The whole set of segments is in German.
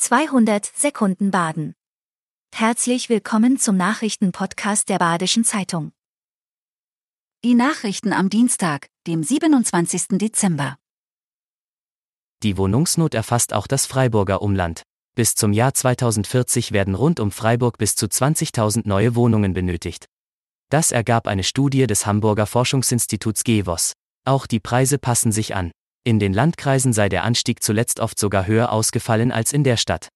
200 Sekunden Baden. Herzlich willkommen zum Nachrichtenpodcast der Badischen Zeitung. Die Nachrichten am Dienstag, dem 27. Dezember. Die Wohnungsnot erfasst auch das Freiburger Umland. Bis zum Jahr 2040 werden rund um Freiburg bis zu 20.000 neue Wohnungen benötigt. Das ergab eine Studie des Hamburger Forschungsinstituts GEWOS. Auch die Preise passen sich an. In den Landkreisen sei der Anstieg zuletzt oft sogar höher ausgefallen als in der Stadt.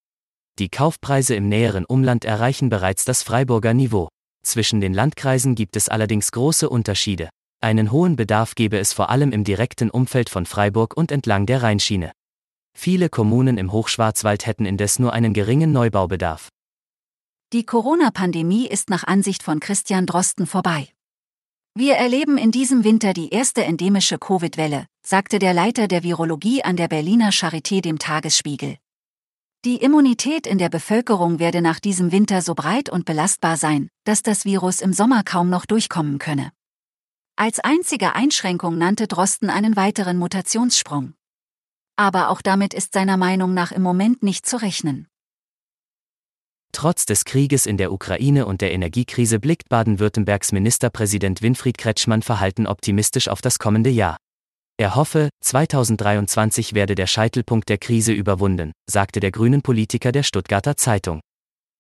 Die Kaufpreise im näheren Umland erreichen bereits das Freiburger Niveau. Zwischen den Landkreisen gibt es allerdings große Unterschiede. Einen hohen Bedarf gebe es vor allem im direkten Umfeld von Freiburg und entlang der Rheinschiene. Viele Kommunen im Hochschwarzwald hätten indes nur einen geringen Neubaubedarf. Die Corona-Pandemie ist nach Ansicht von Christian Drosten vorbei. Wir erleben in diesem Winter die erste endemische Covid-Welle, sagte der Leiter der Virologie an der Berliner Charité dem Tagesspiegel. Die Immunität in der Bevölkerung werde nach diesem Winter so breit und belastbar sein, dass das Virus im Sommer kaum noch durchkommen könne. Als einzige Einschränkung nannte Drosten einen weiteren Mutationssprung. Aber auch damit ist seiner Meinung nach im Moment nicht zu rechnen. Trotz des Krieges in der Ukraine und der Energiekrise blickt Baden-Württembergs Ministerpräsident Winfried Kretschmann verhalten optimistisch auf das kommende Jahr. Er hoffe, 2023 werde der Scheitelpunkt der Krise überwunden, sagte der grünen Politiker der Stuttgarter Zeitung.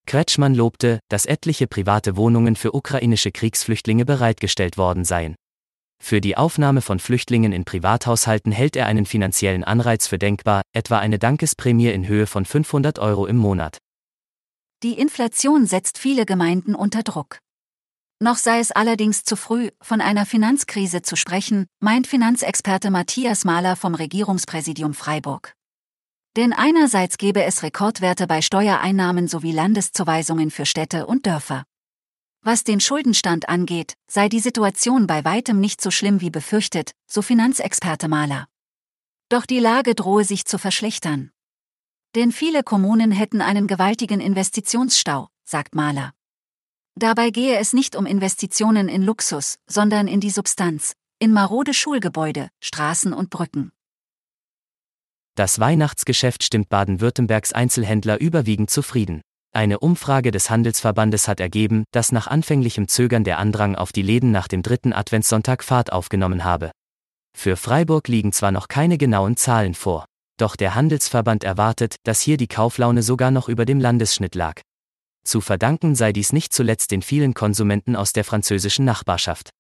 Kretschmann lobte, dass etliche private Wohnungen für ukrainische Kriegsflüchtlinge bereitgestellt worden seien. Für die Aufnahme von Flüchtlingen in Privathaushalten hält er einen finanziellen Anreiz für denkbar, etwa eine Dankesprämie in Höhe von 500 Euro im Monat. Die Inflation setzt viele Gemeinden unter Druck. Noch sei es allerdings zu früh, von einer Finanzkrise zu sprechen, meint Finanzexperte Matthias Mahler vom Regierungspräsidium Freiburg. Denn einerseits gebe es Rekordwerte bei Steuereinnahmen sowie Landeszuweisungen für Städte und Dörfer. Was den Schuldenstand angeht, sei die Situation bei weitem nicht so schlimm wie befürchtet, so Finanzexperte Mahler. Doch die Lage drohe sich zu verschlechtern. Denn viele Kommunen hätten einen gewaltigen Investitionsstau, sagt Mahler. Dabei gehe es nicht um Investitionen in Luxus, sondern in die Substanz, in marode Schulgebäude, Straßen und Brücken. Das Weihnachtsgeschäft stimmt Baden-Württembergs Einzelhändler überwiegend zufrieden. Eine Umfrage des Handelsverbandes hat ergeben, dass nach anfänglichem Zögern der Andrang auf die Läden nach dem dritten Adventssonntag Fahrt aufgenommen habe. Für Freiburg liegen zwar noch keine genauen Zahlen vor. Doch der Handelsverband erwartet, dass hier die Kauflaune sogar noch über dem Landesschnitt lag. Zu verdanken sei dies nicht zuletzt den vielen Konsumenten aus der französischen Nachbarschaft.